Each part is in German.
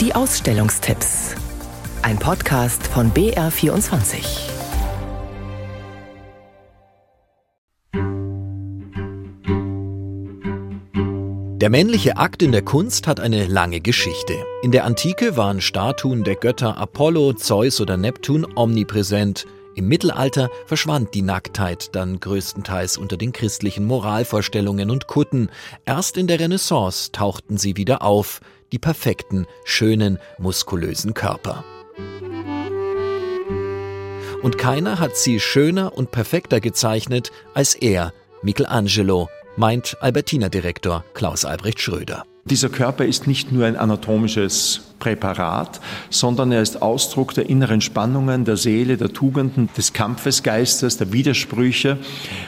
Die Ausstellungstipps. Ein Podcast von BR24. Der männliche Akt in der Kunst hat eine lange Geschichte. In der Antike waren Statuen der Götter Apollo, Zeus oder Neptun omnipräsent. Im Mittelalter verschwand die Nacktheit dann größtenteils unter den christlichen Moralvorstellungen und Kutten. Erst in der Renaissance tauchten sie wieder auf, die perfekten, schönen, muskulösen Körper. Und keiner hat sie schöner und perfekter gezeichnet als er, Michelangelo, meint Albertina-Direktor Klaus Albrecht Schröder. Dieser Körper ist nicht nur ein anatomisches Präparat, sondern er ist Ausdruck der inneren Spannungen, der Seele, der Tugenden, des Kampfesgeistes, der Widersprüche.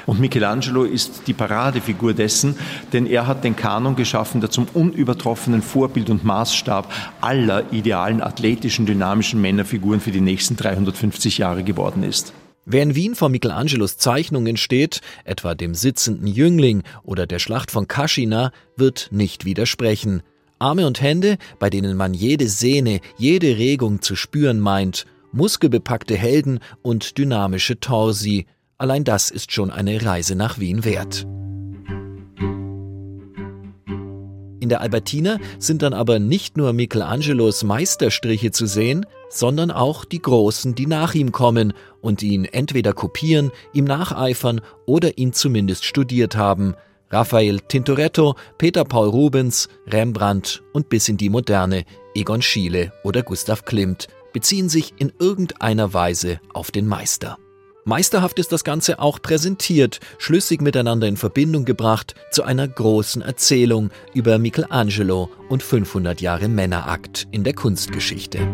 Und Michelangelo ist die Paradefigur dessen, denn er hat den Kanon geschaffen, der zum unübertroffenen Vorbild und Maßstab aller idealen athletischen, dynamischen Männerfiguren für die nächsten 350 Jahre geworden ist. Wer in Wien vor Michelangelos Zeichnungen steht, etwa dem sitzenden Jüngling oder der Schlacht von Kaschina, wird nicht widersprechen. Arme und Hände, bei denen man jede Sehne, jede Regung zu spüren meint, muskelbepackte Helden und dynamische Torsi, allein das ist schon eine Reise nach Wien wert. In der Albertina sind dann aber nicht nur Michelangelos Meisterstriche zu sehen, sondern auch die Großen, die nach ihm kommen und ihn entweder kopieren, ihm nacheifern oder ihn zumindest studiert haben. Raphael Tintoretto, Peter Paul Rubens, Rembrandt und bis in die Moderne Egon Schiele oder Gustav Klimt beziehen sich in irgendeiner Weise auf den Meister. Meisterhaft ist das Ganze auch präsentiert, schlüssig miteinander in Verbindung gebracht zu einer großen Erzählung über Michelangelo und 500 Jahre Männerakt in der Kunstgeschichte.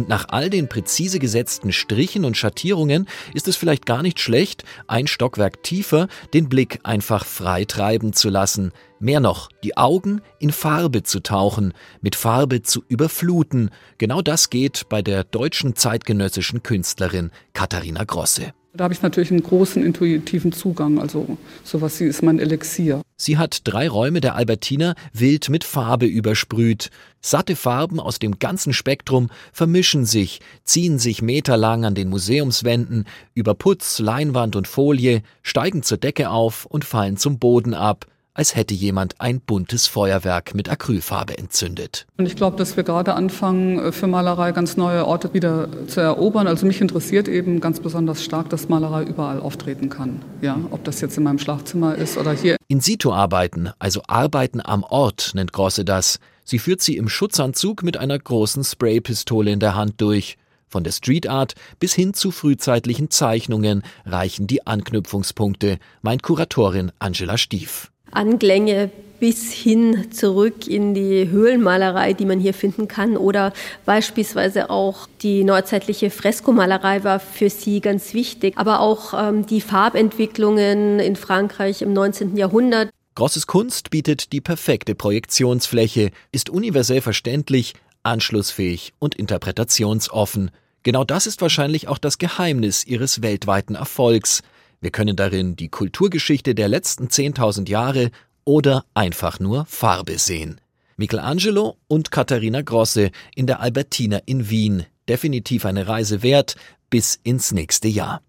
Und nach all den präzise gesetzten Strichen und Schattierungen ist es vielleicht gar nicht schlecht, ein Stockwerk tiefer den Blick einfach frei treiben zu lassen, mehr noch, die Augen in Farbe zu tauchen, mit Farbe zu überfluten. Genau das geht bei der deutschen zeitgenössischen Künstlerin Katharina Grosse. Da habe ich natürlich einen großen intuitiven Zugang, also sowas wie ist mein Elixier. Sie hat drei Räume der Albertina wild mit Farbe übersprüht. Satte Farben aus dem ganzen Spektrum vermischen sich, ziehen sich meterlang an den Museumswänden, über Putz, Leinwand und Folie, steigen zur Decke auf und fallen zum Boden ab als hätte jemand ein buntes Feuerwerk mit Acrylfarbe entzündet. Und ich glaube, dass wir gerade anfangen, äh, für Malerei ganz neue Orte wieder zu erobern. Also mich interessiert eben ganz besonders stark, dass Malerei überall auftreten kann. Ja, ob das jetzt in meinem Schlafzimmer ist oder hier. In situ arbeiten, also arbeiten am Ort, nennt Grosse das. Sie führt sie im Schutzanzug mit einer großen Spraypistole in der Hand durch. Von der Street Art bis hin zu frühzeitlichen Zeichnungen reichen die Anknüpfungspunkte, meint Kuratorin Angela Stief. Anklänge bis hin zurück in die Höhlenmalerei, die man hier finden kann. Oder beispielsweise auch die neuzeitliche Freskomalerei war für sie ganz wichtig. Aber auch ähm, die Farbentwicklungen in Frankreich im 19. Jahrhundert. Grosses Kunst bietet die perfekte Projektionsfläche, ist universell verständlich, anschlussfähig und interpretationsoffen. Genau das ist wahrscheinlich auch das Geheimnis ihres weltweiten Erfolgs. Wir können darin die Kulturgeschichte der letzten 10.000 Jahre oder einfach nur Farbe sehen. Michelangelo und Katharina Grosse in der Albertina in Wien. Definitiv eine Reise wert bis ins nächste Jahr.